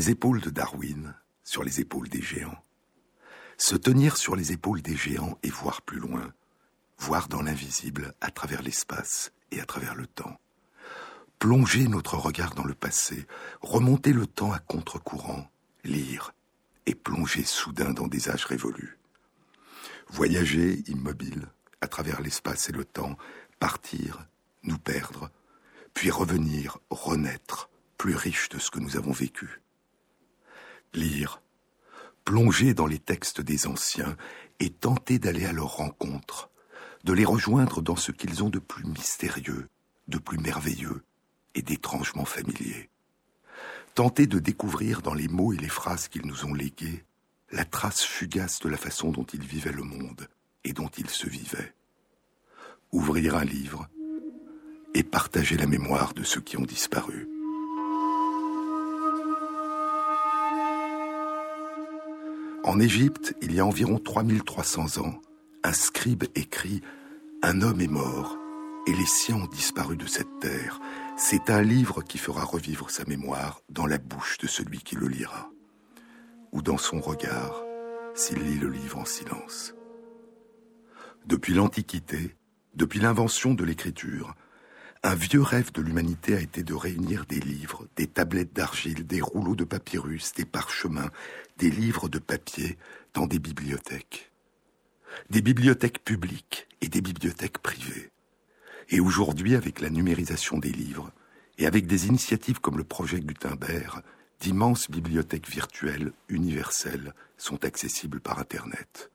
les épaules de Darwin, sur les épaules des géants. Se tenir sur les épaules des géants et voir plus loin, voir dans l'invisible à travers l'espace et à travers le temps. Plonger notre regard dans le passé, remonter le temps à contre-courant, lire et plonger soudain dans des âges révolus. Voyager immobile à travers l'espace et le temps, partir, nous perdre, puis revenir, renaître, plus riche de ce que nous avons vécu. Lire, plonger dans les textes des anciens et tenter d'aller à leur rencontre, de les rejoindre dans ce qu'ils ont de plus mystérieux, de plus merveilleux et d'étrangement familier. Tenter de découvrir dans les mots et les phrases qu'ils nous ont légués la trace fugace de la façon dont ils vivaient le monde et dont ils se vivaient. Ouvrir un livre et partager la mémoire de ceux qui ont disparu. En Égypte, il y a environ 3300 ans, un scribe écrit Un homme est mort et les siens ont disparu de cette terre. C'est un livre qui fera revivre sa mémoire dans la bouche de celui qui le lira, ou dans son regard s'il lit le livre en silence. Depuis l'Antiquité, depuis l'invention de l'écriture, un vieux rêve de l'humanité a été de réunir des livres, des tablettes d'argile, des rouleaux de papyrus, des parchemins, des livres de papier dans des bibliothèques. Des bibliothèques publiques et des bibliothèques privées. Et aujourd'hui, avec la numérisation des livres, et avec des initiatives comme le projet Gutenberg, d'immenses bibliothèques virtuelles universelles sont accessibles par Internet.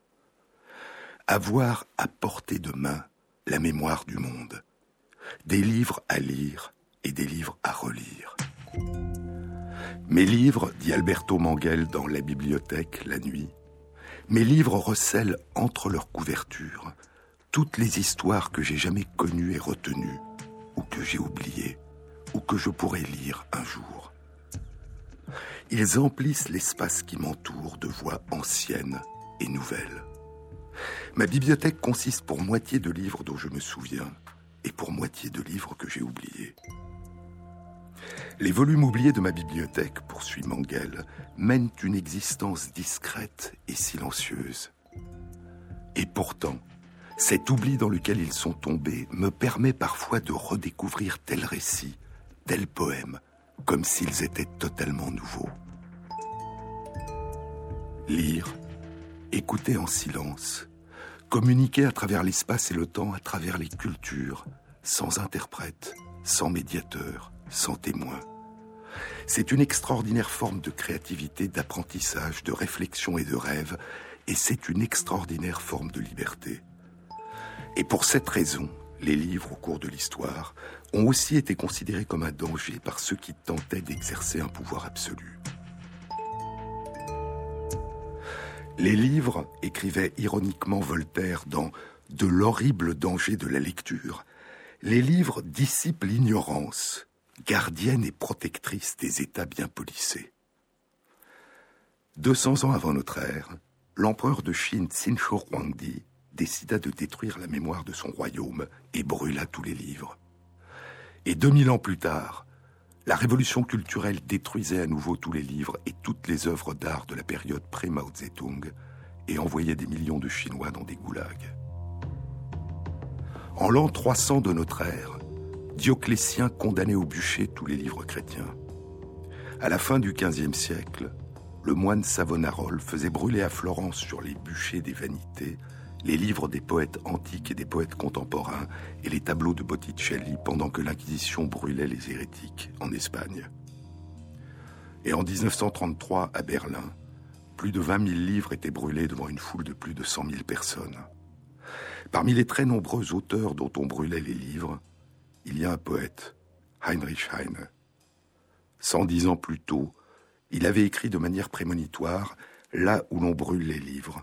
Avoir à portée de main la mémoire du monde, des livres à lire et des livres à relire. Mes livres, dit Alberto Manguel dans La bibliothèque la nuit, mes livres recèlent entre leurs couvertures toutes les histoires que j'ai jamais connues et retenues, ou que j'ai oubliées, ou que je pourrais lire un jour. Ils emplissent l'espace qui m'entoure de voix anciennes et nouvelles. Ma bibliothèque consiste pour moitié de livres dont je me souviens et pour moitié de livres que j'ai oubliés. Les volumes oubliés de ma bibliothèque, poursuit Mangel, mènent une existence discrète et silencieuse. Et pourtant, cet oubli dans lequel ils sont tombés me permet parfois de redécouvrir tel récit, tel poème, comme s'ils étaient totalement nouveaux. Lire, écouter en silence, communiquer à travers l'espace et le temps, à travers les cultures, sans interprète, sans médiateur, sans témoin. C'est une extraordinaire forme de créativité, d'apprentissage, de réflexion et de rêve, et c'est une extraordinaire forme de liberté. Et pour cette raison, les livres au cours de l'histoire ont aussi été considérés comme un danger par ceux qui tentaient d'exercer un pouvoir absolu. Les livres, écrivait ironiquement Voltaire dans De l'horrible danger de la lecture, les livres dissipent l'ignorance, gardienne et protectrice des États bien polissés. 200 ans avant notre ère, l'empereur de Chine Xinshou Huangdi décida de détruire la mémoire de son royaume et brûla tous les livres. Et 2000 ans plus tard, la révolution culturelle détruisait à nouveau tous les livres et toutes les œuvres d'art de la période pré-Mao Zedong et envoyait des millions de Chinois dans des goulags. En l'an 300 de notre ère, Dioclétien condamnait au bûcher tous les livres chrétiens. À la fin du XVe siècle, le moine Savonarole faisait brûler à Florence sur les bûchers des vanités les livres des poètes antiques et des poètes contemporains et les tableaux de Botticelli pendant que l'Inquisition brûlait les hérétiques en Espagne. Et en 1933, à Berlin, plus de 20 000 livres étaient brûlés devant une foule de plus de 100 000 personnes. Parmi les très nombreux auteurs dont on brûlait les livres, il y a un poète, Heinrich Heine. 110 ans plus tôt, il avait écrit de manière prémonitoire Là où l'on brûle les livres,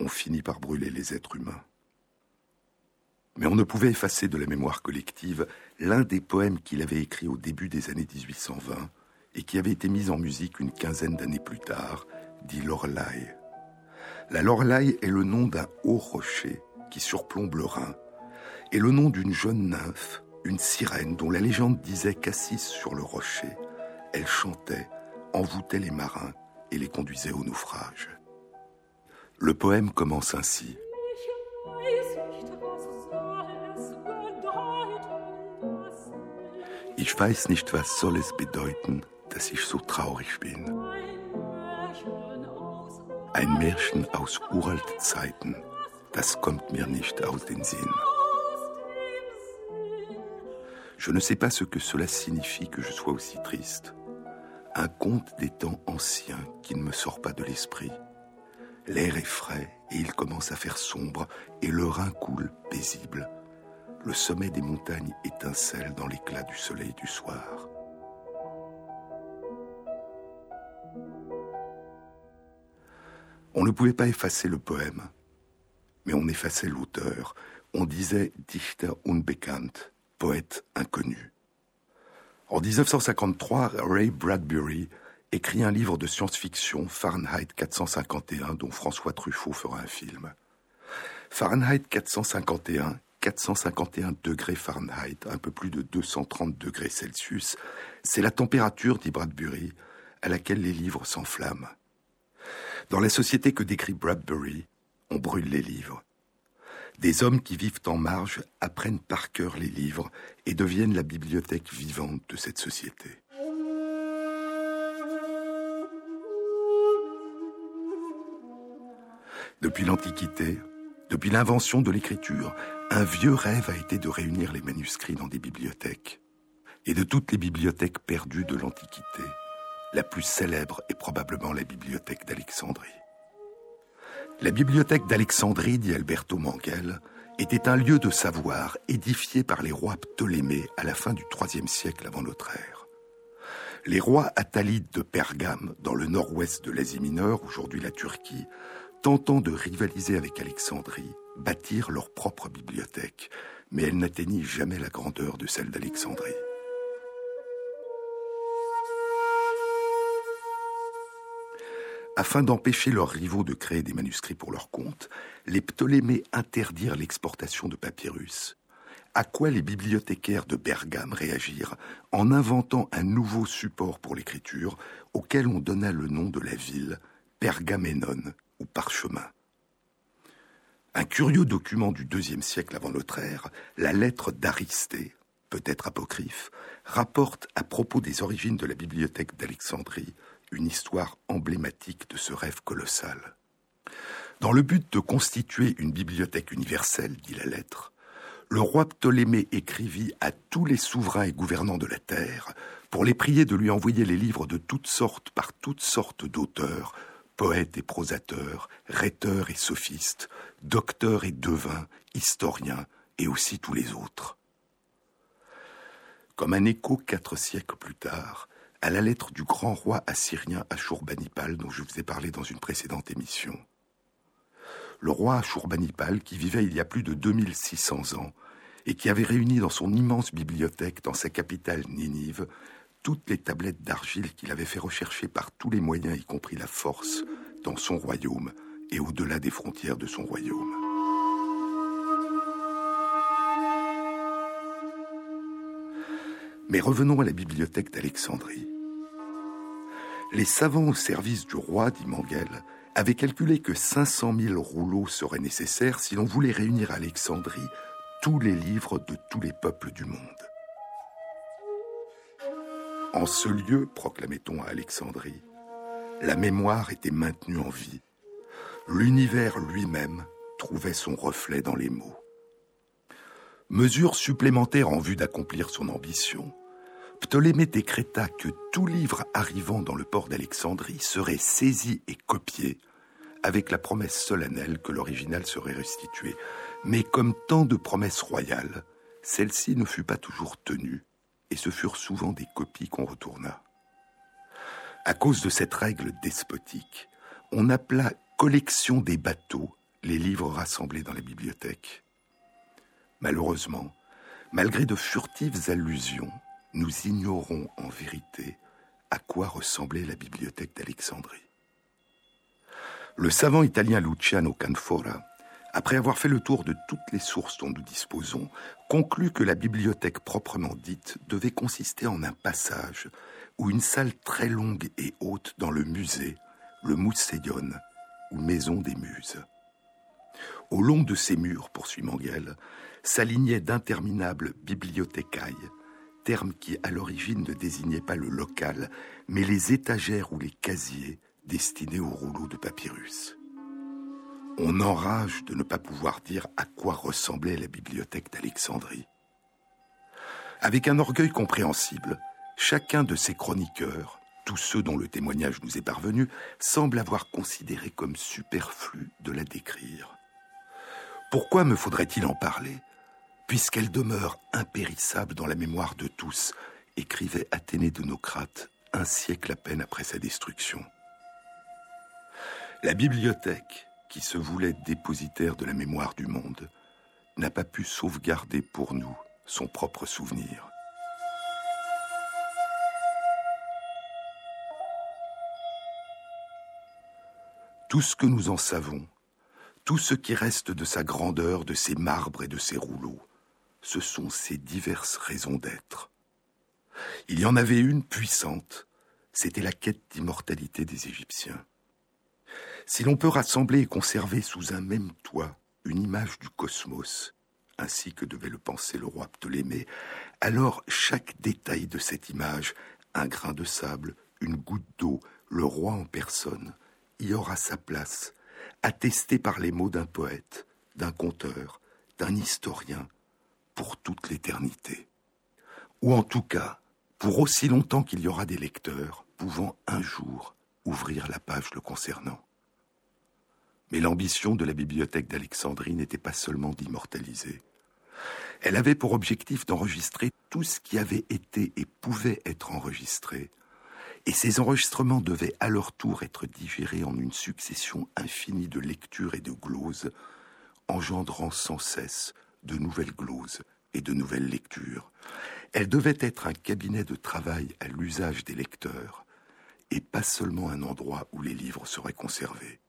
on finit par brûler les êtres humains. Mais on ne pouvait effacer de la mémoire collective l'un des poèmes qu'il avait écrit au début des années 1820 et qui avait été mis en musique une quinzaine d'années plus tard, dit Lorelai. La Lorelai est le nom d'un haut rocher qui surplombe le Rhin, et le nom d'une jeune nymphe, une sirène dont la légende disait qu'assise sur le rocher, elle chantait, envoûtait les marins et les conduisait au naufrage. Le poème commence ainsi. Ich weiß nicht, was soll es bedeuten, dass ich so traurig bin. Ein Märchen aus uralten Zeiten, das kommt mir nicht aus den Sinn. Je ne sais pas ce que cela signifie que je sois aussi triste. Un conte des temps anciens qui ne me sort pas de l'esprit. L'air est frais et il commence à faire sombre et le Rhin coule paisible. Le sommet des montagnes étincelle dans l'éclat du soleil du soir. On ne pouvait pas effacer le poème, mais on effaçait l'auteur. On disait Dichter unbekannt, poète inconnu. En 1953, Ray Bradbury écrit un livre de science-fiction, Fahrenheit 451, dont François Truffaut fera un film. Fahrenheit 451, 451 degrés Fahrenheit, un peu plus de 230 degrés Celsius, c'est la température, dit Bradbury, à laquelle les livres s'enflamment. Dans la société que décrit Bradbury, on brûle les livres. Des hommes qui vivent en marge apprennent par cœur les livres et deviennent la bibliothèque vivante de cette société. Depuis l'Antiquité, depuis l'invention de l'écriture, un vieux rêve a été de réunir les manuscrits dans des bibliothèques. Et de toutes les bibliothèques perdues de l'Antiquité, la plus célèbre est probablement la bibliothèque d'Alexandrie. La bibliothèque d'Alexandrie, dit Alberto Manguel, était un lieu de savoir édifié par les rois Ptolémées à la fin du IIIe siècle avant notre ère. Les rois Attalides de Pergame, dans le nord-ouest de l'Asie mineure, aujourd'hui la Turquie, tentant de rivaliser avec Alexandrie, bâtirent leur propre bibliothèque, mais elle n'atteignit jamais la grandeur de celle d'Alexandrie. Afin d'empêcher leurs rivaux de créer des manuscrits pour leur compte, les Ptolémées interdirent l'exportation de papyrus. À quoi les bibliothécaires de Bergame réagirent en inventant un nouveau support pour l'écriture auquel on donna le nom de la ville, Pergamenon parchemin. Un curieux document du deuxième siècle avant notre ère, la lettre d'Aristée, peut-être apocryphe, rapporte à propos des origines de la bibliothèque d'Alexandrie une histoire emblématique de ce rêve colossal. Dans le but de constituer une bibliothèque universelle, dit la lettre, le roi Ptolémée écrivit à tous les souverains et gouvernants de la terre pour les prier de lui envoyer les livres de toutes sortes par toutes sortes d'auteurs, poètes et prosateurs, rhéteurs et sophistes, docteurs et devins, historiens et aussi tous les autres. Comme un écho quatre siècles plus tard, à la lettre du grand roi assyrien Ashurbanipal dont je vous ai parlé dans une précédente émission. Le roi Ashurbanipal, qui vivait il y a plus de 2600 ans et qui avait réuni dans son immense bibliothèque dans sa capitale Ninive toutes les tablettes d'argile qu'il avait fait rechercher par tous les moyens, y compris la force, dans son royaume et au-delà des frontières de son royaume. Mais revenons à la bibliothèque d'Alexandrie. Les savants au service du roi, dit Manguel, avaient calculé que 500 000 rouleaux seraient nécessaires si l'on voulait réunir à Alexandrie tous les livres de tous les peuples du monde. En ce lieu, proclamait-on à Alexandrie, la mémoire était maintenue en vie. L'univers lui-même trouvait son reflet dans les mots. Mesure supplémentaire en vue d'accomplir son ambition, Ptolémée décréta que tout livre arrivant dans le port d'Alexandrie serait saisi et copié, avec la promesse solennelle que l'original serait restitué. Mais comme tant de promesses royales, celle-ci ne fut pas toujours tenue, et ce furent souvent des copies qu'on retourna. À cause de cette règle despotique, on appela collection des bateaux les livres rassemblés dans la bibliothèque. Malheureusement, malgré de furtives allusions, nous ignorons en vérité à quoi ressemblait la bibliothèque d'Alexandrie. Le savant italien Luciano Canfora, après avoir fait le tour de toutes les sources dont nous disposons, conclut que la bibliothèque proprement dite devait consister en un passage ou une salle très longue et haute dans le musée, le Mousséion, ou Maison des Muses. Au long de ces murs, poursuit Manguel, s'alignaient d'interminables bibliothécailles, terme qui à l'origine ne désignait pas le local, mais les étagères ou les casiers destinés aux rouleaux de papyrus. On enrage de ne pas pouvoir dire à quoi ressemblait la bibliothèque d'Alexandrie. Avec un orgueil compréhensible, chacun de ces chroniqueurs, tous ceux dont le témoignage nous est parvenu, semble avoir considéré comme superflu de la décrire. Pourquoi me faudrait-il en parler puisqu'elle demeure impérissable dans la mémoire de tous, écrivait Athénée de Nocrate un siècle à peine après sa destruction. La bibliothèque, qui se voulait dépositaire de la mémoire du monde, n'a pas pu sauvegarder pour nous son propre souvenir. Tout ce que nous en savons, tout ce qui reste de sa grandeur, de ses marbres et de ses rouleaux, ce sont ces diverses raisons d'être. Il y en avait une puissante, c'était la quête d'immortalité des Égyptiens. Si l'on peut rassembler et conserver sous un même toit une image du cosmos, ainsi que devait le penser le roi Ptolémée, alors chaque détail de cette image, un grain de sable, une goutte d'eau, le roi en personne, y aura sa place, attesté par les mots d'un poète, d'un conteur, d'un historien, pour toute l'éternité. Ou en tout cas, pour aussi longtemps qu'il y aura des lecteurs pouvant un jour ouvrir la page le concernant. Mais l'ambition de la bibliothèque d'Alexandrie n'était pas seulement d'immortaliser. Elle avait pour objectif d'enregistrer tout ce qui avait été et pouvait être enregistré, et ces enregistrements devaient à leur tour être digérés en une succession infinie de lectures et de gloses, engendrant sans cesse de nouvelles gloses et de nouvelles lectures. Elle devait être un cabinet de travail à l'usage des lecteurs, et pas seulement un endroit où les livres seraient conservés.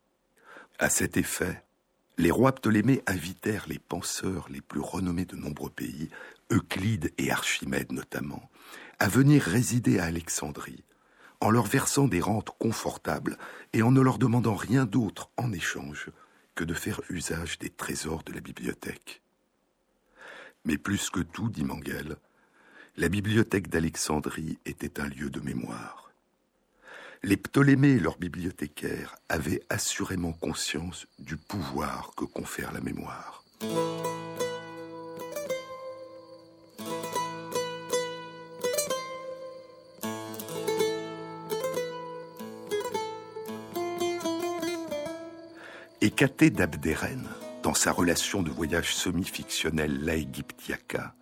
À cet effet, les rois Ptolémées invitèrent les penseurs les plus renommés de nombreux pays, Euclide et Archimède notamment, à venir résider à Alexandrie, en leur versant des rentes confortables et en ne leur demandant rien d'autre en échange que de faire usage des trésors de la bibliothèque. Mais plus que tout, dit Manguel, la bibliothèque d'Alexandrie était un lieu de mémoire. Les Ptolémées et leurs bibliothécaires avaient assurément conscience du pouvoir que confère la mémoire. Hécaté d'Abdérène, dans sa relation de voyage semi-fictionnel L'Aegyptiaca,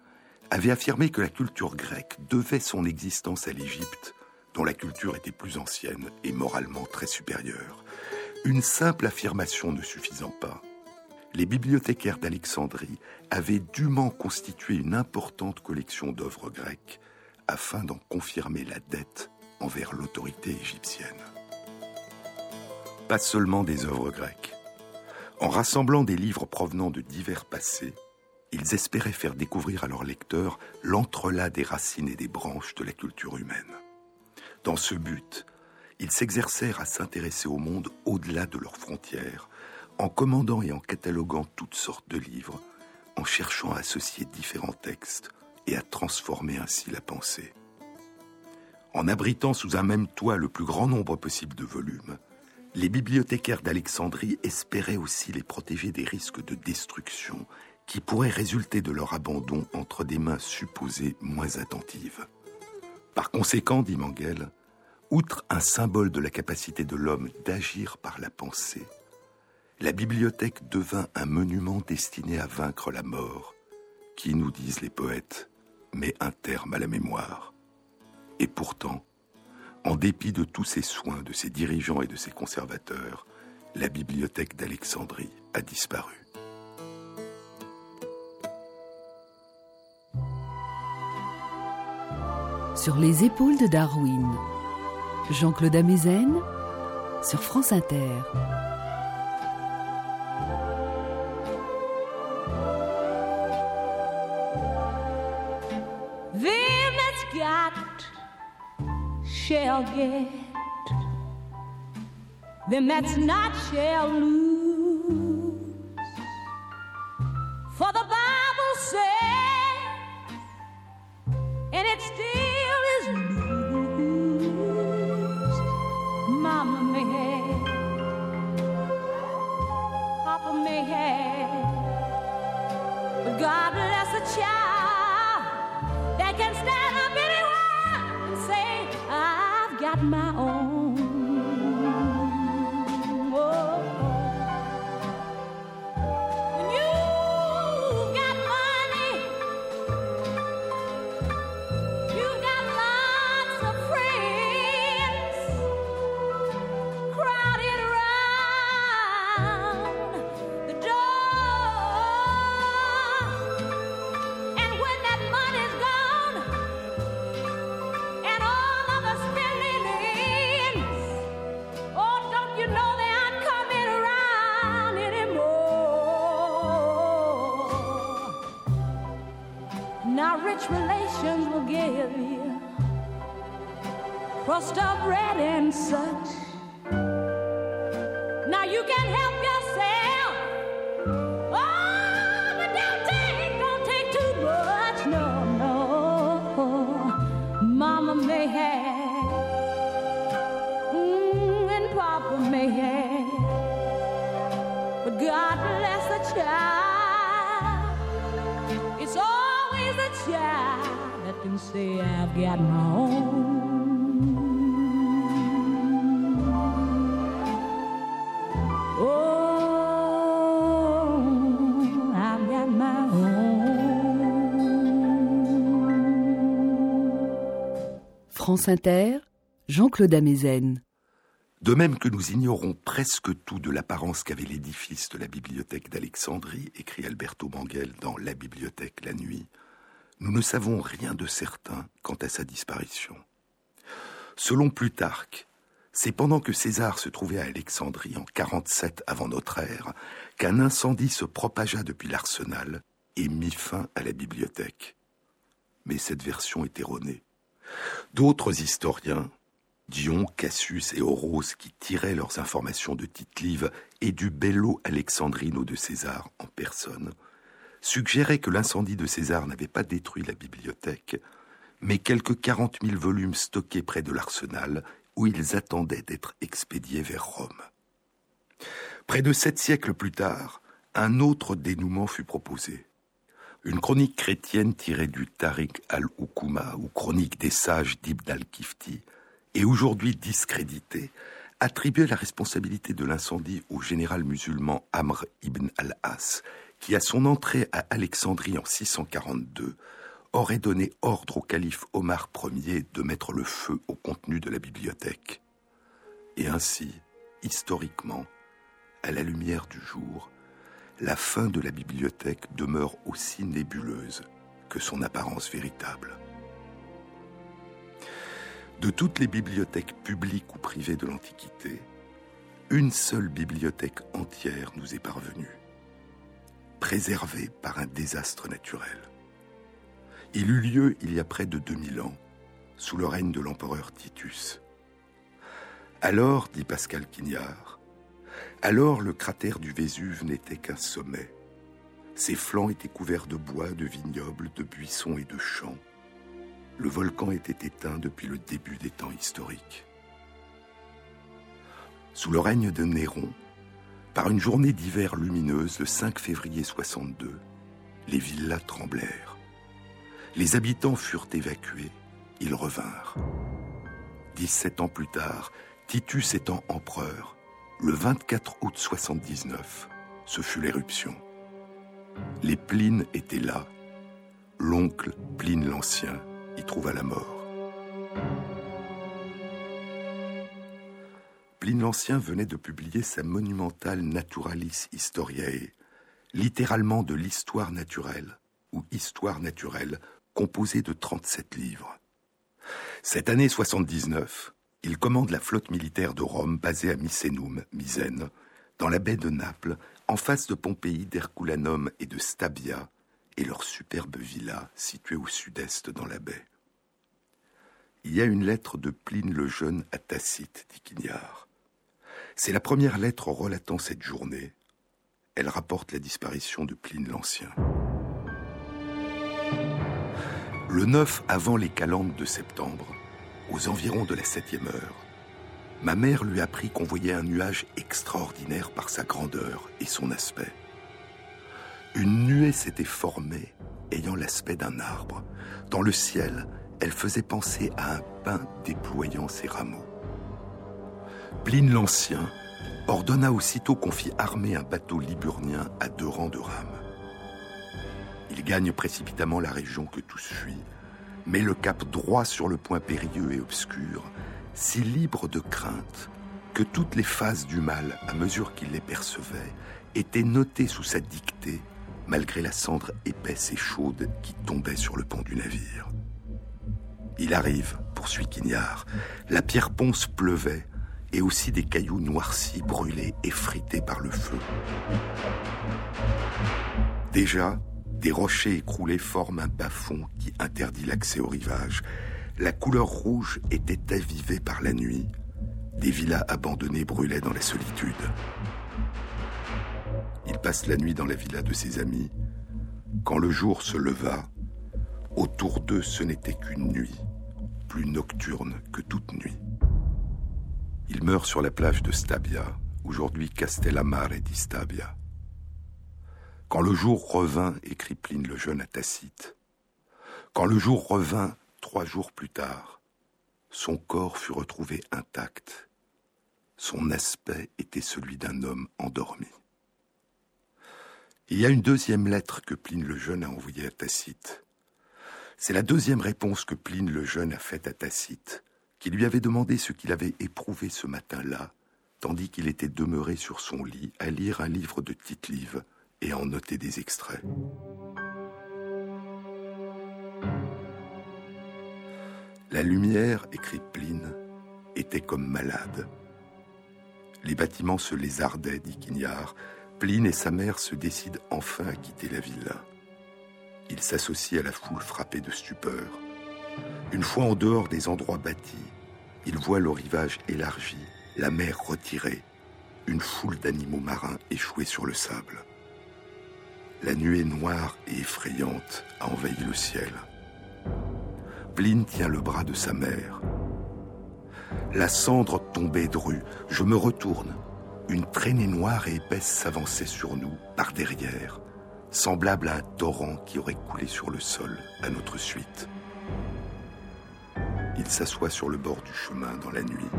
avait affirmé que la culture grecque devait son existence à l'Égypte, dont la culture était plus ancienne et moralement très supérieure. Une simple affirmation ne suffisant pas, les bibliothécaires d'Alexandrie avaient dûment constitué une importante collection d'œuvres grecques afin d'en confirmer la dette envers l'autorité égyptienne. Pas seulement des œuvres grecques, en rassemblant des livres provenant de divers passés, ils espéraient faire découvrir à leurs lecteurs l'entrelac des racines et des branches de la culture humaine. Dans ce but, ils s'exercèrent à s'intéresser au monde au-delà de leurs frontières, en commandant et en cataloguant toutes sortes de livres, en cherchant à associer différents textes et à transformer ainsi la pensée. En abritant sous un même toit le plus grand nombre possible de volumes, les bibliothécaires d'Alexandrie espéraient aussi les protéger des risques de destruction qui pourraient résulter de leur abandon entre des mains supposées moins attentives. Par conséquent, dit Manguel, outre un symbole de la capacité de l'homme d'agir par la pensée, la bibliothèque devint un monument destiné à vaincre la mort, qui, nous disent les poètes, met un terme à la mémoire. Et pourtant, en dépit de tous ces soins de ses dirigeants et de ses conservateurs, la bibliothèque d'Alexandrie a disparu. Sur les épaules de Darwin, Jean-Claude Amezen sur France Inter. shall get, them that's not shall lose. Say, I've got my own. Jean-Claude Amezen. De même que nous ignorons presque tout de l'apparence qu'avait l'édifice de la bibliothèque d'Alexandrie, écrit Alberto Manguel dans La bibliothèque la nuit, nous ne savons rien de certain quant à sa disparition. Selon Plutarque, c'est pendant que César se trouvait à Alexandrie en 47 avant notre ère qu'un incendie se propagea depuis l'arsenal et mit fin à la bibliothèque. Mais cette version est erronée. D'autres historiens, Dion, Cassius et Horos, qui tiraient leurs informations de Tite-Live et du Bello Alexandrino de César en personne, suggéraient que l'incendie de César n'avait pas détruit la bibliothèque, mais quelques 40 000 volumes stockés près de l'arsenal où ils attendaient d'être expédiés vers Rome. Près de sept siècles plus tard, un autre dénouement fut proposé. Une chronique chrétienne tirée du Tariq al-Hukuma ou chronique des sages d'Ibn al-Kifti, et aujourd'hui discréditée, attribuait la responsabilité de l'incendie au général musulman Amr ibn al-As, qui à son entrée à Alexandrie en 642 aurait donné ordre au calife Omar Ier de mettre le feu au contenu de la bibliothèque. Et ainsi, historiquement, à la lumière du jour, la fin de la bibliothèque demeure aussi nébuleuse que son apparence véritable. De toutes les bibliothèques publiques ou privées de l'Antiquité, une seule bibliothèque entière nous est parvenue, préservée par un désastre naturel. Il eut lieu il y a près de 2000 ans, sous le règne de l'empereur Titus. Alors, dit Pascal Quignard, alors le cratère du Vésuve n'était qu'un sommet. Ses flancs étaient couverts de bois, de vignobles, de buissons et de champs. Le volcan était éteint depuis le début des temps historiques. Sous le règne de Néron, par une journée d'hiver lumineuse le 5 février 62, les villas tremblèrent. Les habitants furent évacués, ils revinrent. 17 ans plus tard, Titus étant empereur, le 24 août 79, ce fut l'éruption. Les Plines étaient là. L'oncle Pline l'Ancien y trouva la mort. Pline l'Ancien venait de publier sa monumentale Naturalis Historiae, littéralement de l'histoire naturelle, ou histoire naturelle, composée de 37 livres. Cette année 79, il commande la flotte militaire de Rome basée à Misenum, Misène, dans la baie de Naples, en face de Pompéi, d'Herculanum et de Stabia, et leur superbe villa située au sud-est dans la baie. Il y a une lettre de Pline le Jeune à Tacite, dit Quignard. C'est la première lettre relatant cette journée. Elle rapporte la disparition de Pline l'Ancien. Le 9 avant les calendes de septembre, aux environs de la septième heure, ma mère lui apprit qu'on voyait un nuage extraordinaire par sa grandeur et son aspect. Une nuée s'était formée, ayant l'aspect d'un arbre. Dans le ciel, elle faisait penser à un pin déployant ses rameaux. Pline l'Ancien ordonna aussitôt qu'on fît armer un bateau liburnien à deux rangs de rames. Il gagne précipitamment la région que tous fuient, met le cap droit sur le point périlleux et obscur, si libre de crainte que toutes les phases du mal, à mesure qu'il les percevait, étaient notées sous sa dictée, malgré la cendre épaisse et chaude qui tombait sur le pont du navire. Il arrive, poursuit Quignard. La pierre ponce pleuvait, et aussi des cailloux noircis, brûlés, effrités par le feu. Déjà, des rochers écroulés forment un bas-fond qui interdit l'accès au rivage. La couleur rouge était avivée par la nuit. Des villas abandonnées brûlaient dans la solitude. Il passe la nuit dans la villa de ses amis. Quand le jour se leva, autour d'eux ce n'était qu'une nuit, plus nocturne que toute nuit. Il meurt sur la plage de Stabia, aujourd'hui Castellamare di Stabia. Quand le jour revint, écrit Pline le jeune à Tacite, quand le jour revint trois jours plus tard, son corps fut retrouvé intact. Son aspect était celui d'un homme endormi. Il y a une deuxième lettre que Pline le jeune a envoyée à Tacite. C'est la deuxième réponse que Pline le jeune a faite à Tacite, qui lui avait demandé ce qu'il avait éprouvé ce matin-là, tandis qu'il était demeuré sur son lit à lire un livre de Tite-Live et en noter des extraits. La lumière, écrit Pline, était comme malade. Les bâtiments se lézardaient, dit Quignard. Pline et sa mère se décident enfin à quitter la villa. Il s'associe à la foule frappée de stupeur. Une fois en dehors des endroits bâtis, il voit le rivage élargi, la mer retirée, une foule d'animaux marins échoués sur le sable. La nuée noire et effrayante a envahi le ciel. Pline tient le bras de sa mère. La cendre tombait drue. Je me retourne. Une traînée noire et épaisse s'avançait sur nous, par derrière, semblable à un torrent qui aurait coulé sur le sol à notre suite. Il s'assoit sur le bord du chemin dans la nuit.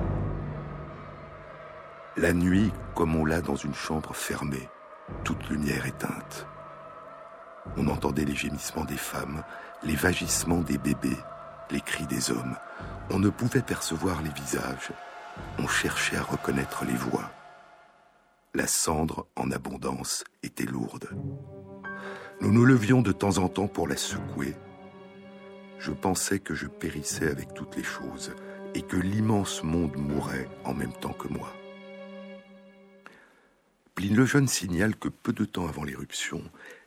La nuit, comme on l'a dans une chambre fermée, toute lumière éteinte. On entendait les gémissements des femmes, les vagissements des bébés, les cris des hommes. On ne pouvait percevoir les visages. On cherchait à reconnaître les voix. La cendre, en abondance, était lourde. Nous nous levions de temps en temps pour la secouer. Je pensais que je périssais avec toutes les choses et que l'immense monde mourait en même temps que moi. Pline le Jeune signale que peu de temps avant l'éruption,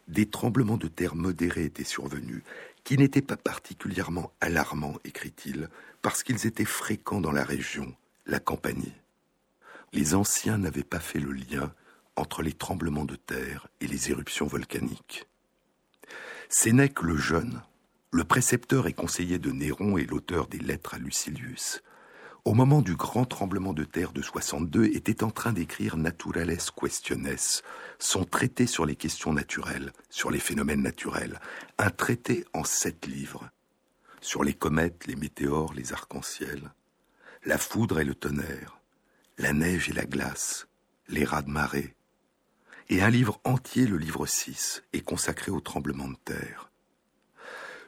des tremblements de terre modérés étaient survenus, qui n'étaient pas particulièrement alarmants, écrit-il, parce qu'ils étaient fréquents dans la région, la campagne. Les anciens n'avaient pas fait le lien entre les tremblements de terre et les éruptions volcaniques. Sénèque le Jeune, le précepteur et conseiller de Néron et l'auteur des lettres à Lucilius, au moment du grand tremblement de terre de 62, était en train d'écrire Naturales Questiones, son traité sur les questions naturelles, sur les phénomènes naturels, un traité en sept livres, sur les comètes, les météores, les arcs-en-ciel, la foudre et le tonnerre, la neige et la glace, les rats de marée, et un livre entier, le livre 6, est consacré au tremblement de terre.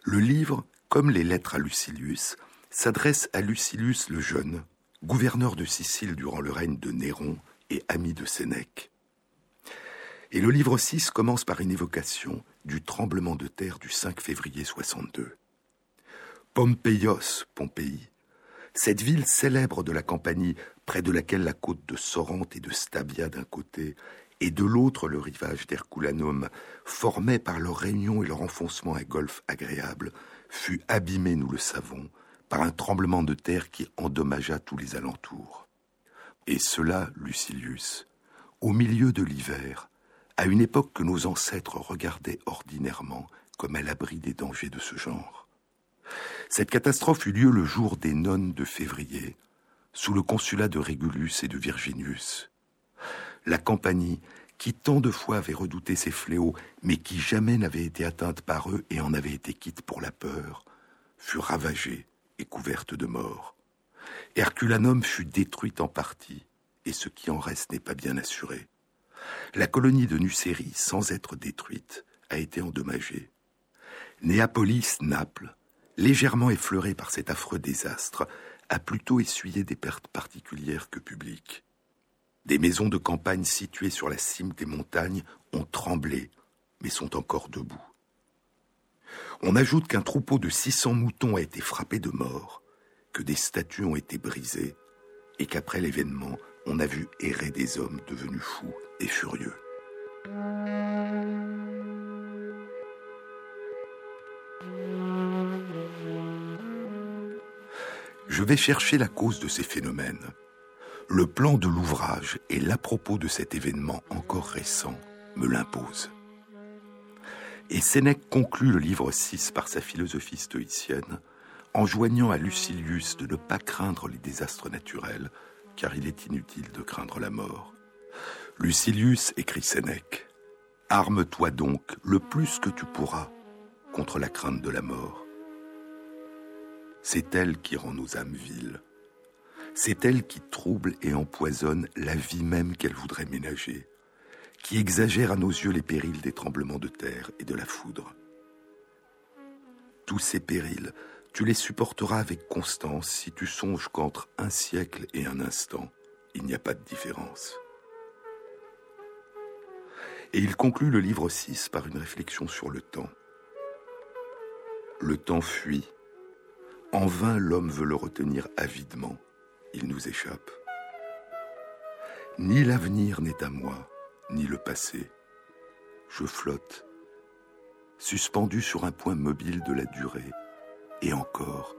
Le livre, comme les lettres à Lucilius, s'adresse à Lucilius le Jeune, gouverneur de Sicile durant le règne de Néron et ami de Sénèque. Et le livre 6 commence par une évocation du tremblement de terre du 5 février 62. Pompeios, Pompéi, cette ville célèbre de la Campanie, près de laquelle la côte de Sorrente et de Stabia d'un côté, et de l'autre le rivage d'Herculanum, formait par leur réunion et leur enfoncement un golfe agréable, fut abîmée, nous le savons, par un tremblement de terre qui endommagea tous les alentours. Et cela, Lucilius, au milieu de l'hiver, à une époque que nos ancêtres regardaient ordinairement comme à l'abri des dangers de ce genre. Cette catastrophe eut lieu le jour des nonnes de février, sous le consulat de Régulus et de Virginius. La compagnie, qui tant de fois avait redouté ces fléaux, mais qui jamais n'avait été atteinte par eux et en avait été quitte pour la peur, fut ravagée et couverte de morts. Herculanum fut détruite en partie, et ce qui en reste n'est pas bien assuré. La colonie de Nucérie, sans être détruite, a été endommagée. Néapolis, Naples, légèrement effleurée par cet affreux désastre, a plutôt essuyé des pertes particulières que publiques. Des maisons de campagne situées sur la cime des montagnes ont tremblé, mais sont encore debout. On ajoute qu'un troupeau de 600 moutons a été frappé de mort, que des statues ont été brisées, et qu'après l'événement, on a vu errer des hommes devenus fous et furieux. Je vais chercher la cause de ces phénomènes. Le plan de l'ouvrage et l'à propos de cet événement encore récent me l'imposent. Et Sénèque conclut le livre 6 par sa philosophie stoïcienne, en joignant à Lucilius de ne pas craindre les désastres naturels, car il est inutile de craindre la mort. Lucilius écrit Sénèque, Arme-toi donc le plus que tu pourras contre la crainte de la mort. C'est elle qui rend nos âmes viles. C'est elle qui trouble et empoisonne la vie même qu'elle voudrait ménager qui exagère à nos yeux les périls des tremblements de terre et de la foudre. Tous ces périls, tu les supporteras avec constance si tu songes qu'entre un siècle et un instant, il n'y a pas de différence. Et il conclut le livre 6 par une réflexion sur le temps. Le temps fuit. En vain l'homme veut le retenir avidement. Il nous échappe. Ni l'avenir n'est à moi, ni le passé. Je flotte, suspendu sur un point mobile de la durée. Et encore,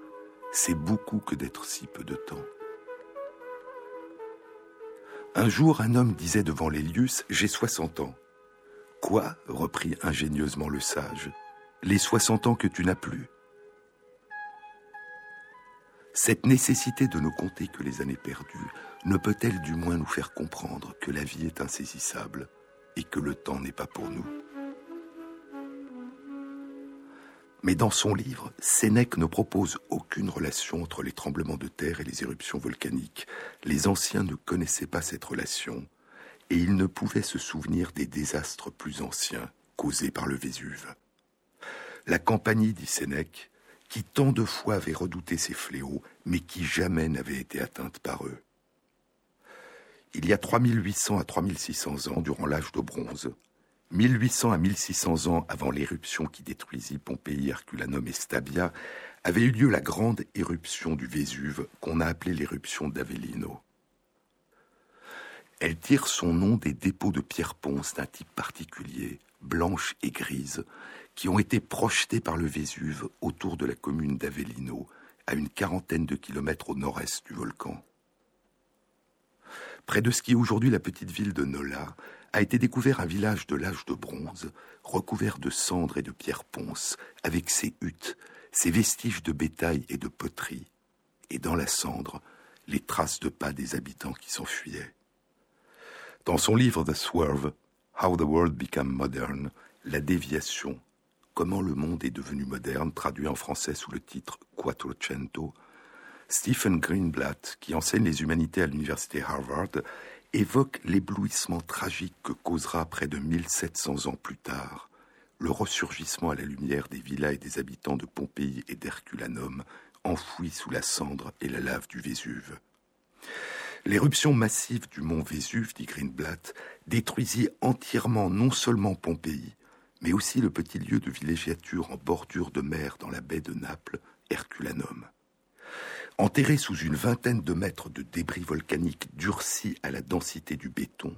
c'est beaucoup que d'être si peu de temps. Un jour, un homme disait devant Lélius J'ai soixante ans. Quoi? reprit ingénieusement le sage. Les soixante ans que tu n'as plus. Cette nécessité de ne compter que les années perdues ne peut-elle du moins nous faire comprendre que la vie est insaisissable et que le temps n'est pas pour nous? Mais dans son livre, Sénèque ne propose aucune relation entre les tremblements de terre et les éruptions volcaniques. Les anciens ne connaissaient pas cette relation et ils ne pouvaient se souvenir des désastres plus anciens causés par le Vésuve. La compagnie, dit Sénèque, qui tant de fois avait redouté ces fléaux, mais qui jamais n'avait été atteinte par eux. Il y a 3800 à 3600 ans, durant l'âge de bronze, 1800 à 1600 ans avant l'éruption qui détruisit Pompéi, Herculanum et Stabia, avait eu lieu la grande éruption du Vésuve qu'on a appelée l'éruption d'Avellino. Elle tire son nom des dépôts de pierre ponce d'un type particulier, blanches et grises, qui ont été projetés par le Vésuve autour de la commune d'Avellino, à une quarantaine de kilomètres au nord-est du volcan. Près de ce qui est aujourd'hui la petite ville de Nola, a été découvert un village de l'âge de bronze, recouvert de cendres et de pierres ponces, avec ses huttes, ses vestiges de bétail et de poterie, et dans la cendre, les traces de pas des habitants qui s'enfuyaient. Dans son livre The Swerve, How the World Became Modern, la déviation, Comment le monde est devenu moderne, traduit en français sous le titre Quattrocento, Stephen Greenblatt, qui enseigne les humanités à l'université Harvard, évoque l'éblouissement tragique que causera près de 1700 ans plus tard le ressurgissement à la lumière des villas et des habitants de Pompéi et d'Herculanum, enfouis sous la cendre et la lave du Vésuve. L'éruption massive du mont Vésuve, dit Greenblatt, détruisit entièrement non seulement Pompéi, mais aussi le petit lieu de villégiature en bordure de mer dans la baie de Naples, Herculanum. Enterré sous une vingtaine de mètres de débris volcaniques durcis à la densité du béton,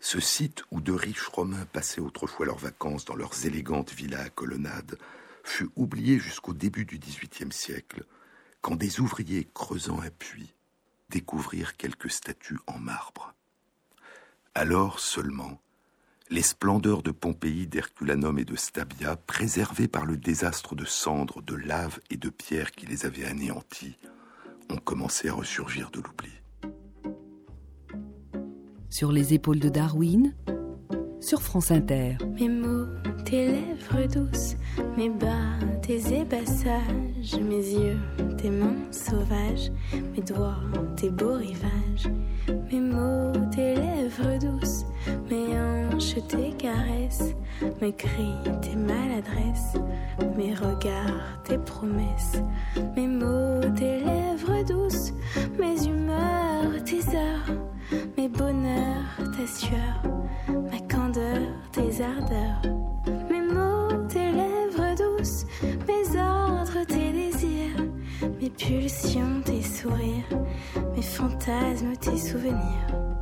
ce site où de riches Romains passaient autrefois leurs vacances dans leurs élégantes villas à colonnades fut oublié jusqu'au début du XVIIIe siècle, quand des ouvriers creusant un puits découvrirent quelques statues en marbre. Alors seulement, les splendeurs de Pompéi, d'Herculanum et de Stabia, préservées par le désastre de cendres, de lave et de pierres qui les avaient anéantis, ont commencé à ressurgir de l'oubli. Sur les épaules de Darwin, sur France Inter. Mes mots, tes lèvres douces, mes bas, tes ébassages, mes yeux, tes mains sauvages, mes doigts, tes beaux rivages. Mes mots, tes lèvres douces, mes hanches, tes caresses, mes cris, tes maladresses, mes regards, tes promesses. Mes mots, tes lèvres douces, mes humeurs, tes heures, mes bonheurs, ta sueur ma candeur, tes ardeurs, mes mots, tes lèvres douces, mes ordres, tes désirs, mes pulsions, tes sourires, mes fantasmes, tes souvenirs.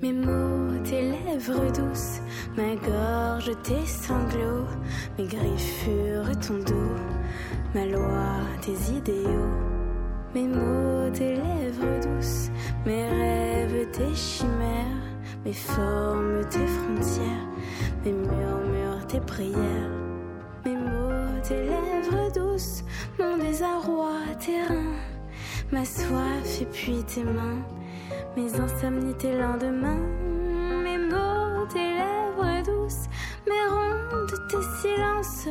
Mes mots, tes lèvres douces, ma gorge, tes sanglots, mes griffures, ton dos, ma loi, tes idéaux. Mes mots, tes lèvres douces, mes rêves, tes chimères, mes formes, tes frontières, mes murmures, tes prières. Mes mots, tes lèvres douces, mon désarroi, tes reins, ma soif et puis tes mains, mes insomnies, tes lendemains. Mes mots, tes lèvres douces, mes rondes, tes silences,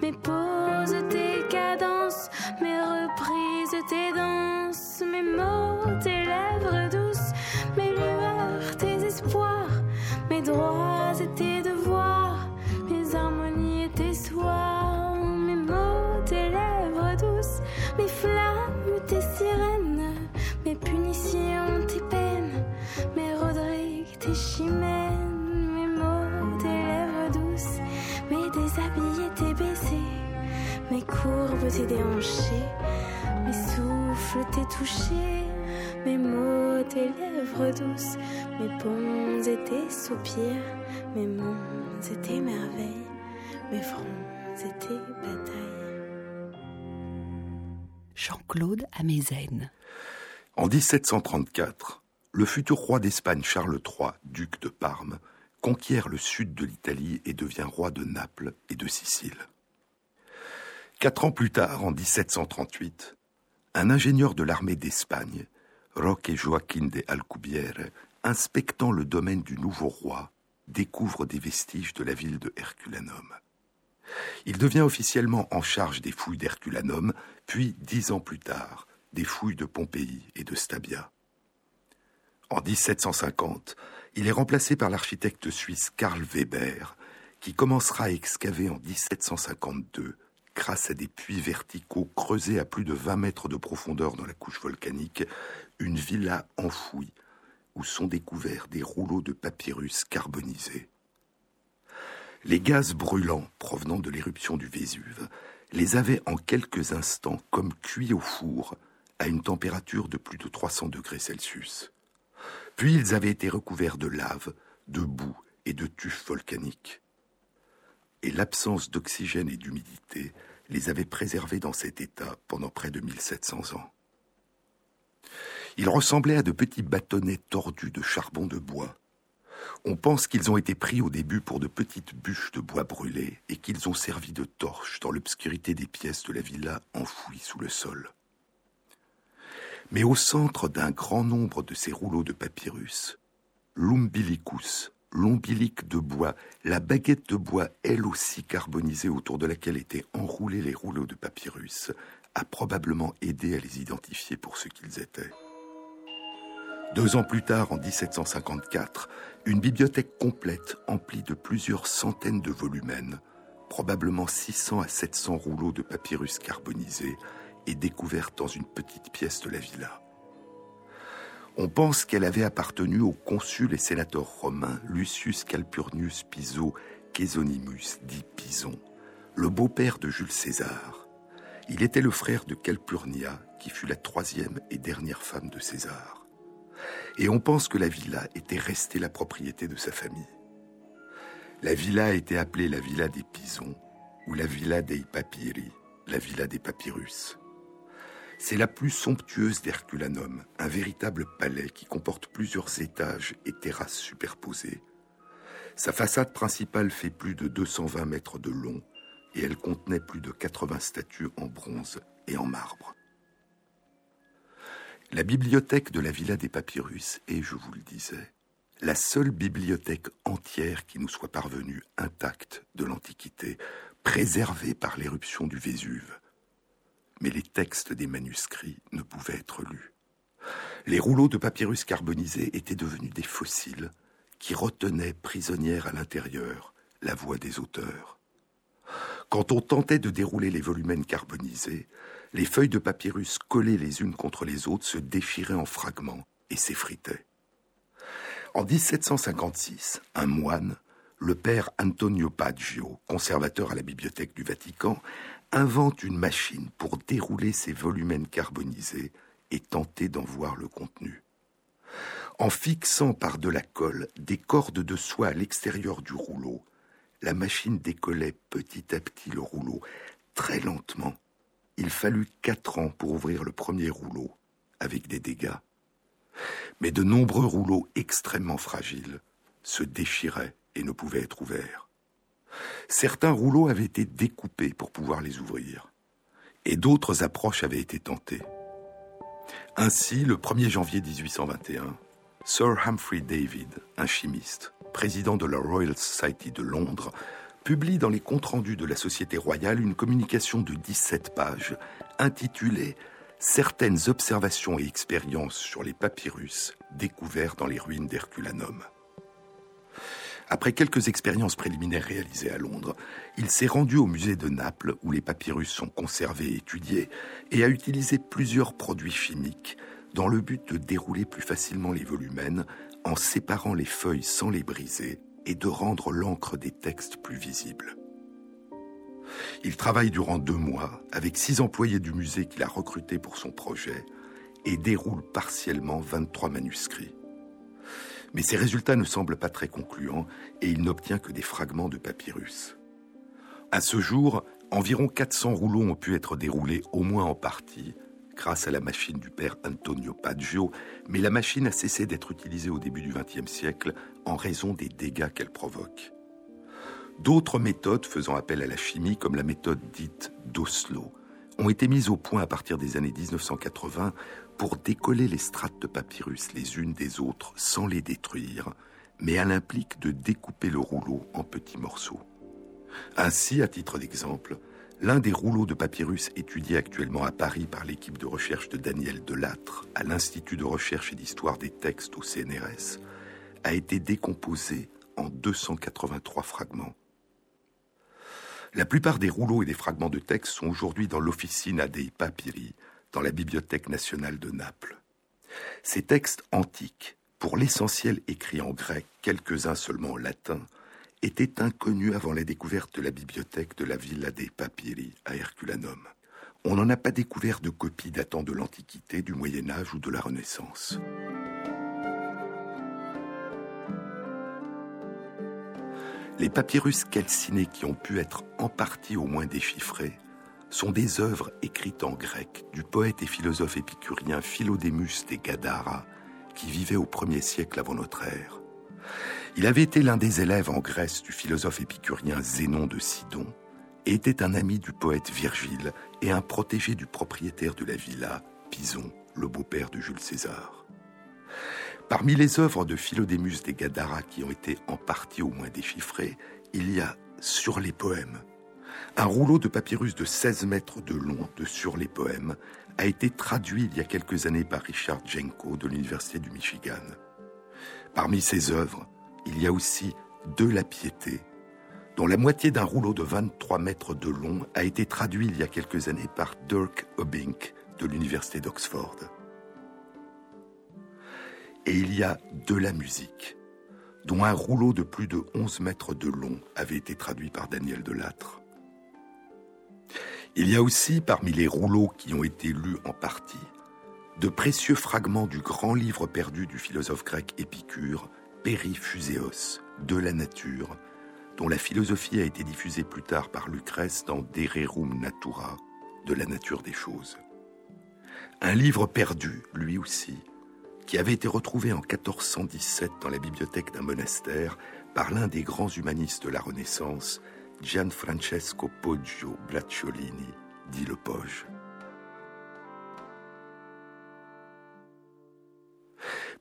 mes pauses, tes cadences, mes reprises, tes danses, mes mots, tes lèvres douces, mes lueurs, tes espoirs, mes droits et tes tes déhanchés, mes souffles, tes touchés, mes mots, tes lèvres douces, mes ponts et tes soupirs, mes monts et tes merveilles, mes fronts et tes batailles. Jean-Claude Amezen. En 1734, le futur roi d'Espagne Charles III, duc de Parme, conquiert le sud de l'Italie et devient roi de Naples et de Sicile. Quatre ans plus tard, en 1738, un ingénieur de l'armée d'Espagne, Roque Joaquín de Alcubierre, inspectant le domaine du nouveau roi, découvre des vestiges de la ville de Herculanum. Il devient officiellement en charge des fouilles d'Herculanum, puis, dix ans plus tard, des fouilles de Pompéi et de Stabia. En 1750, il est remplacé par l'architecte suisse Karl Weber, qui commencera à excaver en 1752 grâce à des puits verticaux creusés à plus de 20 mètres de profondeur dans la couche volcanique, une villa enfouie où sont découverts des rouleaux de papyrus carbonisés. Les gaz brûlants provenant de l'éruption du Vésuve les avaient en quelques instants comme cuits au four à une température de plus de 300 degrés Celsius. Puis ils avaient été recouverts de lave, de boue et de tufs volcaniques. Et l'absence d'oxygène et d'humidité les avait préservés dans cet état pendant près de 1700 ans. Ils ressemblaient à de petits bâtonnets tordus de charbon de bois. On pense qu'ils ont été pris au début pour de petites bûches de bois brûlées et qu'ils ont servi de torches dans l'obscurité des pièces de la villa enfouies sous le sol. Mais au centre d'un grand nombre de ces rouleaux de papyrus, l'umbilicus, l'ombilique de bois, la baguette de bois, elle aussi carbonisée autour de laquelle étaient enroulés les rouleaux de papyrus, a probablement aidé à les identifier pour ce qu'ils étaient. Deux ans plus tard, en 1754, une bibliothèque complète emplie de plusieurs centaines de volumens, probablement 600 à 700 rouleaux de papyrus carbonisés, est découverte dans une petite pièce de la villa. On pense qu'elle avait appartenu au consul et sénateur romain Lucius Calpurnius Piso Caesonimus, dit Pison, le beau-père de Jules César. Il était le frère de Calpurnia, qui fut la troisième et dernière femme de César. Et on pense que la villa était restée la propriété de sa famille. La villa a été appelée la villa des Pisons ou la villa dei Papiri, la villa des papyrus. C'est la plus somptueuse d'Herculanum, un véritable palais qui comporte plusieurs étages et terrasses superposées. Sa façade principale fait plus de 220 mètres de long et elle contenait plus de 80 statues en bronze et en marbre. La bibliothèque de la Villa des Papyrus est, je vous le disais, la seule bibliothèque entière qui nous soit parvenue intacte de l'Antiquité, préservée par l'éruption du Vésuve mais les textes des manuscrits ne pouvaient être lus. Les rouleaux de papyrus carbonisés étaient devenus des fossiles qui retenaient prisonnière à l'intérieur la voix des auteurs. Quand on tentait de dérouler les volumens carbonisés, les feuilles de papyrus collées les unes contre les autres se déchiraient en fragments et s'effritaient. En 1756, un moine, le père Antonio Paggio, conservateur à la bibliothèque du Vatican, invente une machine pour dérouler ces volumens carbonisés et tenter d'en voir le contenu. En fixant par de la colle des cordes de soie à l'extérieur du rouleau, la machine décollait petit à petit le rouleau, très lentement. Il fallut quatre ans pour ouvrir le premier rouleau, avec des dégâts. Mais de nombreux rouleaux extrêmement fragiles se déchiraient et ne pouvaient être ouverts. Certains rouleaux avaient été découpés pour pouvoir les ouvrir, et d'autres approches avaient été tentées. Ainsi, le 1er janvier 1821, Sir Humphrey David, un chimiste, président de la Royal Society de Londres, publie dans les comptes rendus de la Société royale une communication de 17 pages intitulée Certaines observations et expériences sur les papyrus découverts dans les ruines d'Herculanum. Après quelques expériences préliminaires réalisées à Londres, il s'est rendu au musée de Naples, où les papyrus sont conservés et étudiés, et a utilisé plusieurs produits chimiques dans le but de dérouler plus facilement les volumens en séparant les feuilles sans les briser et de rendre l'encre des textes plus visible. Il travaille durant deux mois avec six employés du musée qu'il a recrutés pour son projet et déroule partiellement 23 manuscrits. Mais ses résultats ne semblent pas très concluants et il n'obtient que des fragments de papyrus. À ce jour, environ 400 rouleaux ont pu être déroulés au moins en partie grâce à la machine du père Antonio Paggio, mais la machine a cessé d'être utilisée au début du XXe siècle en raison des dégâts qu'elle provoque. D'autres méthodes faisant appel à la chimie, comme la méthode dite d'Oslo, ont été mises au point à partir des années 1980 pour décoller les strates de papyrus les unes des autres sans les détruire, mais elle implique de découper le rouleau en petits morceaux. Ainsi, à titre d'exemple, l'un des rouleaux de papyrus étudiés actuellement à Paris par l'équipe de recherche de Daniel Delattre à l'Institut de recherche et d'histoire des textes au CNRS a été décomposé en 283 fragments. La plupart des rouleaux et des fragments de texte sont aujourd'hui dans l'Officina dei Papyri, dans la Bibliothèque nationale de Naples. Ces textes antiques, pour l'essentiel écrits en grec, quelques-uns seulement en latin, étaient inconnus avant la découverte de la bibliothèque de la Villa dei Papiri à Herculanum. On n'en a pas découvert de copies datant de l'Antiquité, du Moyen Âge ou de la Renaissance. Les papyrus calcinés qui ont pu être en partie au moins déchiffrés sont des œuvres écrites en grec du poète et philosophe épicurien Philodémus des Gadara, qui vivait au premier siècle avant notre ère. Il avait été l'un des élèves en Grèce du philosophe épicurien Zénon de Sidon, et était un ami du poète Virgile et un protégé du propriétaire de la villa, Pison, le beau-père de Jules César. Parmi les œuvres de Philodémus des Gadara qui ont été en partie au moins déchiffrées, il y a Sur les poèmes un rouleau de papyrus de 16 mètres de long de Sur les poèmes a été traduit il y a quelques années par Richard Jenko de l'Université du Michigan. Parmi ses œuvres, il y a aussi De la piété, dont la moitié d'un rouleau de 23 mètres de long a été traduit il y a quelques années par Dirk Obink de l'Université d'Oxford. Et il y a De la musique, dont un rouleau de plus de 11 mètres de long avait été traduit par Daniel Delattre. Il y a aussi, parmi les rouleaux qui ont été lus en partie, de précieux fragments du grand livre perdu du philosophe grec Épicure, Périphuséos, de la nature, dont la philosophie a été diffusée plus tard par Lucrèce dans De Rerum Natura, de la nature des choses. Un livre perdu, lui aussi, qui avait été retrouvé en 1417 dans la bibliothèque d'un monastère par l'un des grands humanistes de la Renaissance, Gianfrancesco Poggio Bracciolini, dit le Poge.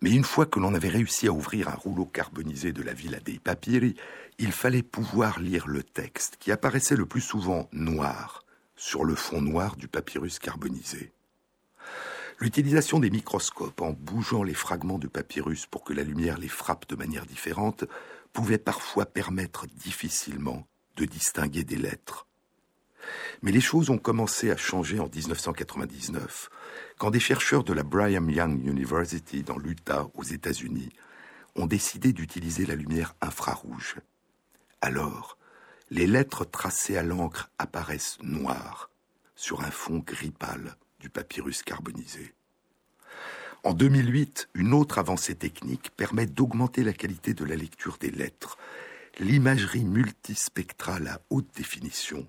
Mais une fois que l'on avait réussi à ouvrir un rouleau carbonisé de la Villa dei Papiri, il fallait pouvoir lire le texte, qui apparaissait le plus souvent noir, sur le fond noir du papyrus carbonisé. L'utilisation des microscopes en bougeant les fragments de papyrus pour que la lumière les frappe de manière différente pouvait parfois permettre difficilement de distinguer des lettres. Mais les choses ont commencé à changer en 1999, quand des chercheurs de la Brigham Young University dans l'Utah, aux États-Unis, ont décidé d'utiliser la lumière infrarouge. Alors, les lettres tracées à l'encre apparaissent noires sur un fond gris pâle du papyrus carbonisé. En 2008, une autre avancée technique permet d'augmenter la qualité de la lecture des lettres, l'imagerie multispectrale à haute définition,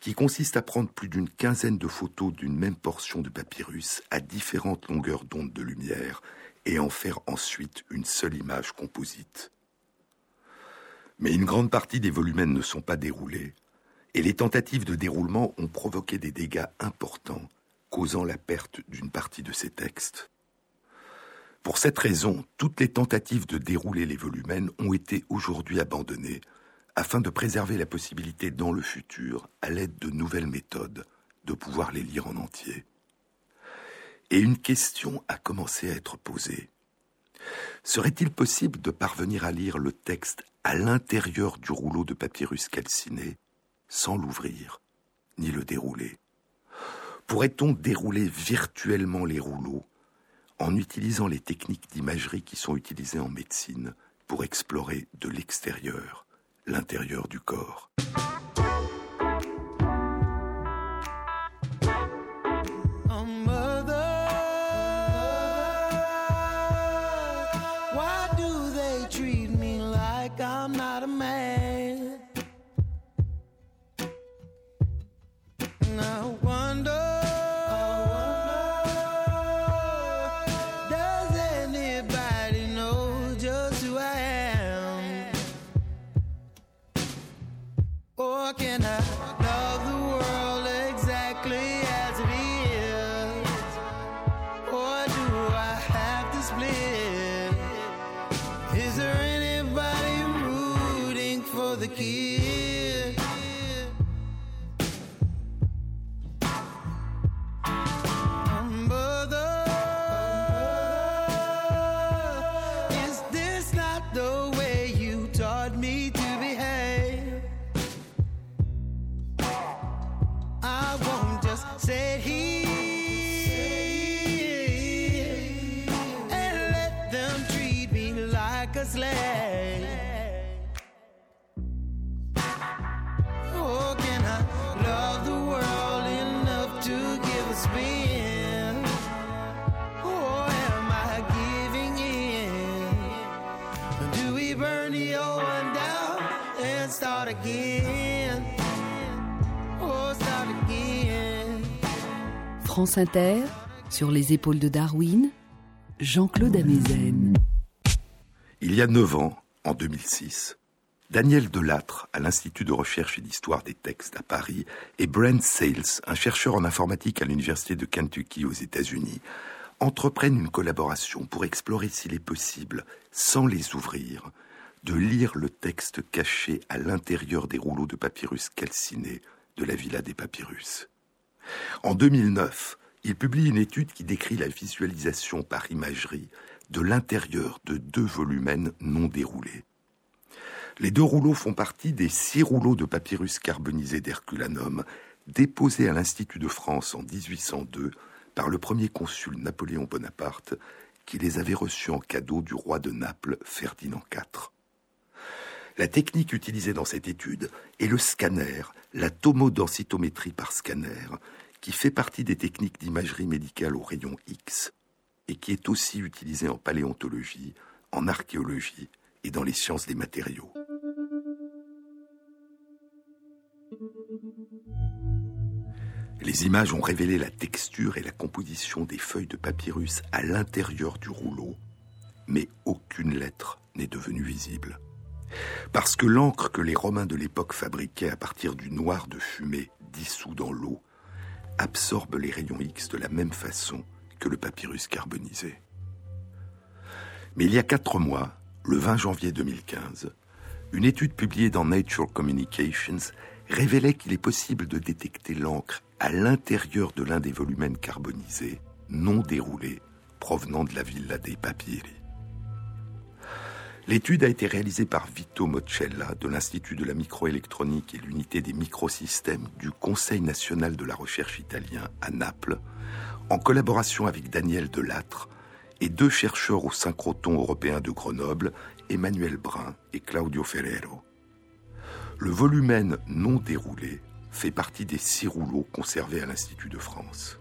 qui consiste à prendre plus d'une quinzaine de photos d'une même portion de papyrus à différentes longueurs d'onde de lumière et en faire ensuite une seule image composite. Mais une grande partie des volumens ne sont pas déroulés, et les tentatives de déroulement ont provoqué des dégâts importants, causant la perte d'une partie de ces textes. Pour cette raison, toutes les tentatives de dérouler les volumens ont été aujourd'hui abandonnées, afin de préserver la possibilité dans le futur, à l'aide de nouvelles méthodes, de pouvoir les lire en entier. Et une question a commencé à être posée. Serait-il possible de parvenir à lire le texte à l'intérieur du rouleau de papyrus calciné sans l'ouvrir ni le dérouler? Pourrait-on dérouler virtuellement les rouleaux en utilisant les techniques d'imagerie qui sont utilisées en médecine pour explorer de l'extérieur l'intérieur du corps France Inter, sur les épaules de Darwin, Jean-Claude Amezen. Il y a neuf ans, en 2006, Daniel Delattre, à l'Institut de recherche et d'histoire des textes à Paris, et Brent Sales, un chercheur en informatique à l'Université de Kentucky aux États-Unis, entreprennent une collaboration pour explorer s'il est possible, sans les ouvrir, de lire le texte caché à l'intérieur des rouleaux de papyrus calcinés de la Villa des Papyrus. En 2009, il publie une étude qui décrit la visualisation par imagerie de l'intérieur de deux volumens non déroulés. Les deux rouleaux font partie des six rouleaux de papyrus carbonisé d'Herculanum déposés à l'Institut de France en 1802 par le premier consul Napoléon Bonaparte, qui les avait reçus en cadeau du roi de Naples Ferdinand IV. La technique utilisée dans cette étude est le scanner, la tomodensitométrie par scanner, qui fait partie des techniques d'imagerie médicale au rayon X et qui est aussi utilisée en paléontologie, en archéologie et dans les sciences des matériaux. Les images ont révélé la texture et la composition des feuilles de papyrus à l'intérieur du rouleau, mais aucune lettre n'est devenue visible. Parce que l'encre que les Romains de l'époque fabriquaient à partir du noir de fumée dissous dans l'eau absorbe les rayons X de la même façon le papyrus carbonisé. Mais il y a quatre mois, le 20 janvier 2015, une étude publiée dans Nature Communications révélait qu'il est possible de détecter l'encre à l'intérieur de l'un des volumens carbonisés non déroulés provenant de la Villa dei Papieri. L'étude a été réalisée par Vito Moccella de l'Institut de la microélectronique et l'unité des microsystèmes du Conseil national de la recherche italien à Naples, en collaboration avec Daniel Delattre et deux chercheurs au synchrotron européen de Grenoble, Emmanuel Brun et Claudio Ferrero. Le volumen non déroulé fait partie des six rouleaux conservés à l'Institut de France.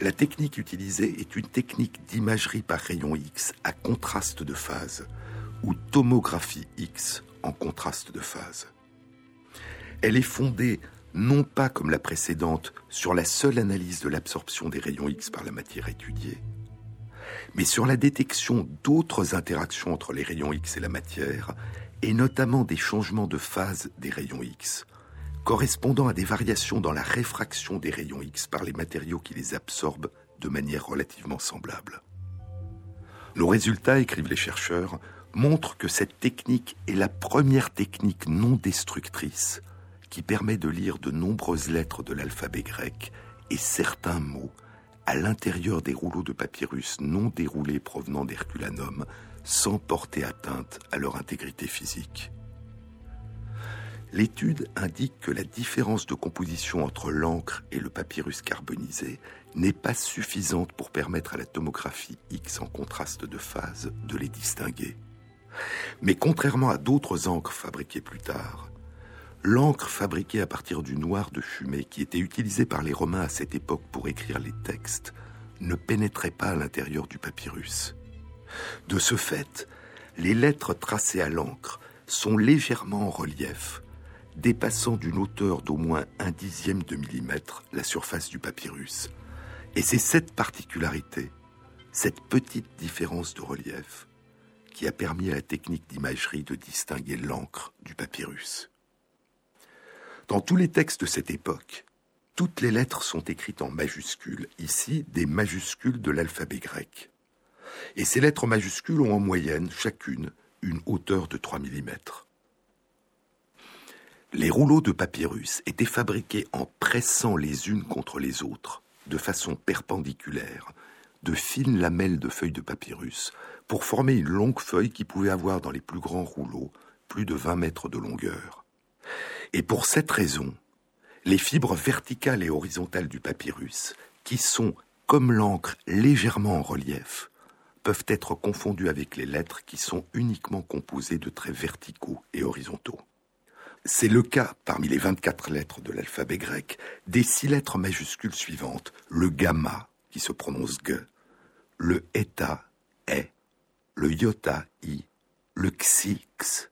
La technique utilisée est une technique d'imagerie par rayon X à contraste de phase, ou tomographie X en contraste de phase. Elle est fondée non pas comme la précédente sur la seule analyse de l'absorption des rayons X par la matière étudiée, mais sur la détection d'autres interactions entre les rayons X et la matière, et notamment des changements de phase des rayons X, correspondant à des variations dans la réfraction des rayons X par les matériaux qui les absorbent de manière relativement semblable. Nos résultats, écrivent les chercheurs, montrent que cette technique est la première technique non destructrice qui permet de lire de nombreuses lettres de l'alphabet grec et certains mots à l'intérieur des rouleaux de papyrus non déroulés provenant d'Herculanum sans porter atteinte à leur intégrité physique. L'étude indique que la différence de composition entre l'encre et le papyrus carbonisé n'est pas suffisante pour permettre à la tomographie X en contraste de phase de les distinguer. Mais contrairement à d'autres encres fabriquées plus tard, L'encre fabriquée à partir du noir de fumée qui était utilisée par les Romains à cette époque pour écrire les textes ne pénétrait pas à l'intérieur du papyrus. De ce fait, les lettres tracées à l'encre sont légèrement en relief, dépassant d'une hauteur d'au moins un dixième de millimètre la surface du papyrus. Et c'est cette particularité, cette petite différence de relief, qui a permis à la technique d'imagerie de distinguer l'encre du papyrus. Dans tous les textes de cette époque, toutes les lettres sont écrites en majuscules, ici des majuscules de l'alphabet grec. Et ces lettres majuscules ont en moyenne, chacune, une hauteur de 3 mm. Les rouleaux de papyrus étaient fabriqués en pressant les unes contre les autres, de façon perpendiculaire, de fines lamelles de feuilles de papyrus, pour former une longue feuille qui pouvait avoir dans les plus grands rouleaux plus de 20 mètres de longueur. Et pour cette raison, les fibres verticales et horizontales du papyrus, qui sont, comme l'encre, légèrement en relief, peuvent être confondues avec les lettres qui sont uniquement composées de traits verticaux et horizontaux. C'est le cas, parmi les 24 lettres de l'alphabet grec, des six lettres majuscules suivantes, le gamma, qui se prononce g, le eta, e, le iota, i, le xi, x,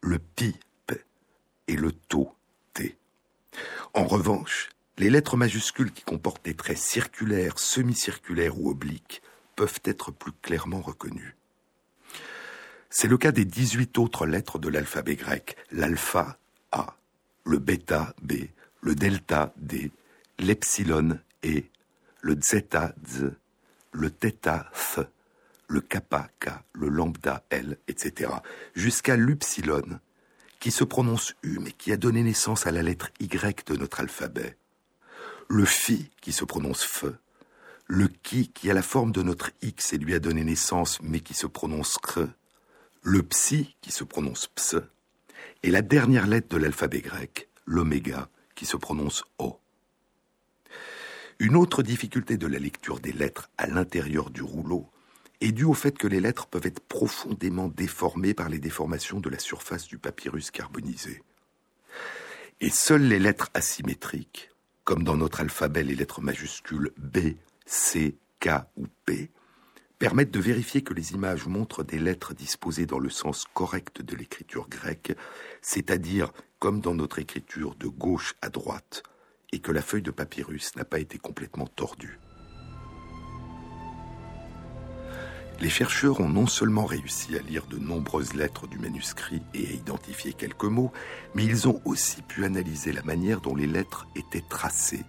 le pi, et le taux T. En revanche, les lettres majuscules qui comportent des traits circulaires, semi-circulaires ou obliques peuvent être plus clairement reconnues. C'est le cas des 18 autres lettres de l'alphabet grec, l'alpha A, le bêta B, le delta D, l'epsilon E, le zeta Z, le theta F, le kappa K, le lambda L, etc., jusqu'à l'upsilon, qui se prononce U, mais qui a donné naissance à la lettre Y de notre alphabet. Le Phi, qui se prononce F. Le Ki, qui a la forme de notre X et lui a donné naissance, mais qui se prononce Kr. Le Psi, qui se prononce Ps. Et la dernière lettre de l'alphabet grec, l'Oméga, qui se prononce O. Une autre difficulté de la lecture des lettres à l'intérieur du rouleau est dû au fait que les lettres peuvent être profondément déformées par les déformations de la surface du papyrus carbonisé. Et seules les lettres asymétriques, comme dans notre alphabet les lettres majuscules B, C, K ou P, permettent de vérifier que les images montrent des lettres disposées dans le sens correct de l'écriture grecque, c'est-à-dire comme dans notre écriture de gauche à droite, et que la feuille de papyrus n'a pas été complètement tordue. Les chercheurs ont non seulement réussi à lire de nombreuses lettres du manuscrit et à identifier quelques mots, mais ils ont aussi pu analyser la manière dont les lettres étaient tracées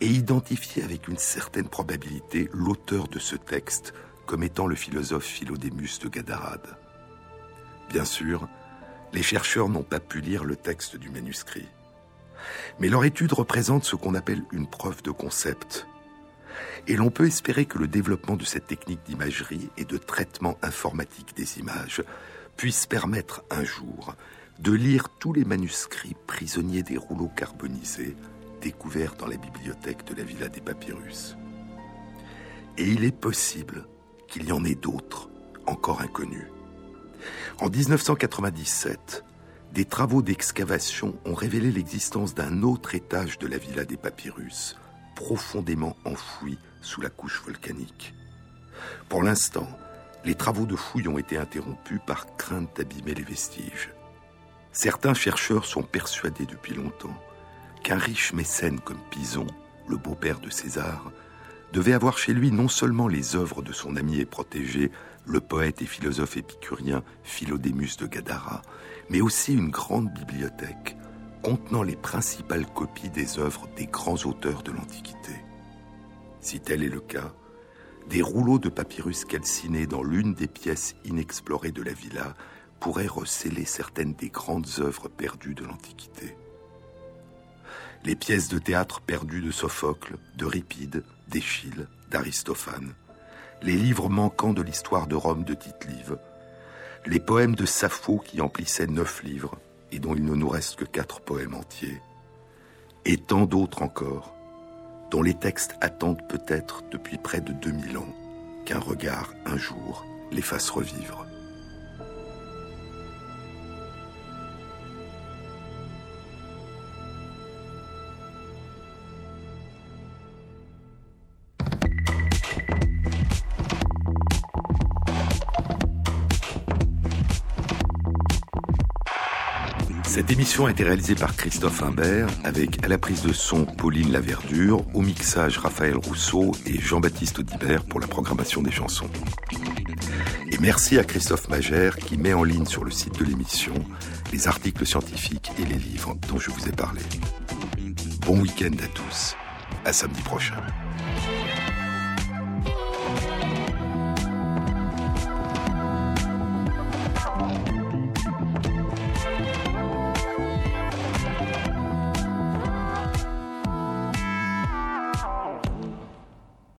et identifier avec une certaine probabilité l'auteur de ce texte comme étant le philosophe Philodémus de Gadarade. Bien sûr, les chercheurs n'ont pas pu lire le texte du manuscrit. Mais leur étude représente ce qu'on appelle une preuve de concept, et l'on peut espérer que le développement de cette technique d'imagerie et de traitement informatique des images puisse permettre un jour de lire tous les manuscrits prisonniers des rouleaux carbonisés découverts dans la bibliothèque de la Villa des Papyrus. Et il est possible qu'il y en ait d'autres encore inconnus. En 1997, des travaux d'excavation ont révélé l'existence d'un autre étage de la Villa des Papyrus, profondément enfoui sous la couche volcanique. Pour l'instant, les travaux de fouilles ont été interrompus par crainte d'abîmer les vestiges. Certains chercheurs sont persuadés depuis longtemps qu'un riche mécène comme Pison, le beau-père de César, devait avoir chez lui non seulement les œuvres de son ami et protégé, le poète et philosophe épicurien Philodémus de Gadara, mais aussi une grande bibliothèque contenant les principales copies des œuvres des grands auteurs de l'Antiquité. Si tel est le cas, des rouleaux de papyrus calcinés dans l'une des pièces inexplorées de la villa pourraient recéler certaines des grandes œuvres perdues de l'Antiquité. Les pièces de théâtre perdues de Sophocle, d'Euripide, d'Échille, d'Aristophane, les livres manquants de l'histoire de Rome de Tite-Live, les poèmes de Sappho qui emplissaient neuf livres et dont il ne nous reste que quatre poèmes entiers, et tant d'autres encore dont les textes attendent peut-être depuis près de 2000 ans qu'un regard, un jour, les fasse revivre. Cette émission a été réalisée par Christophe Imbert avec à la prise de son Pauline Laverdure, au mixage Raphaël Rousseau et Jean-Baptiste Audibert pour la programmation des chansons. Et merci à Christophe Magère qui met en ligne sur le site de l'émission les articles scientifiques et les livres dont je vous ai parlé. Bon week-end à tous. À samedi prochain.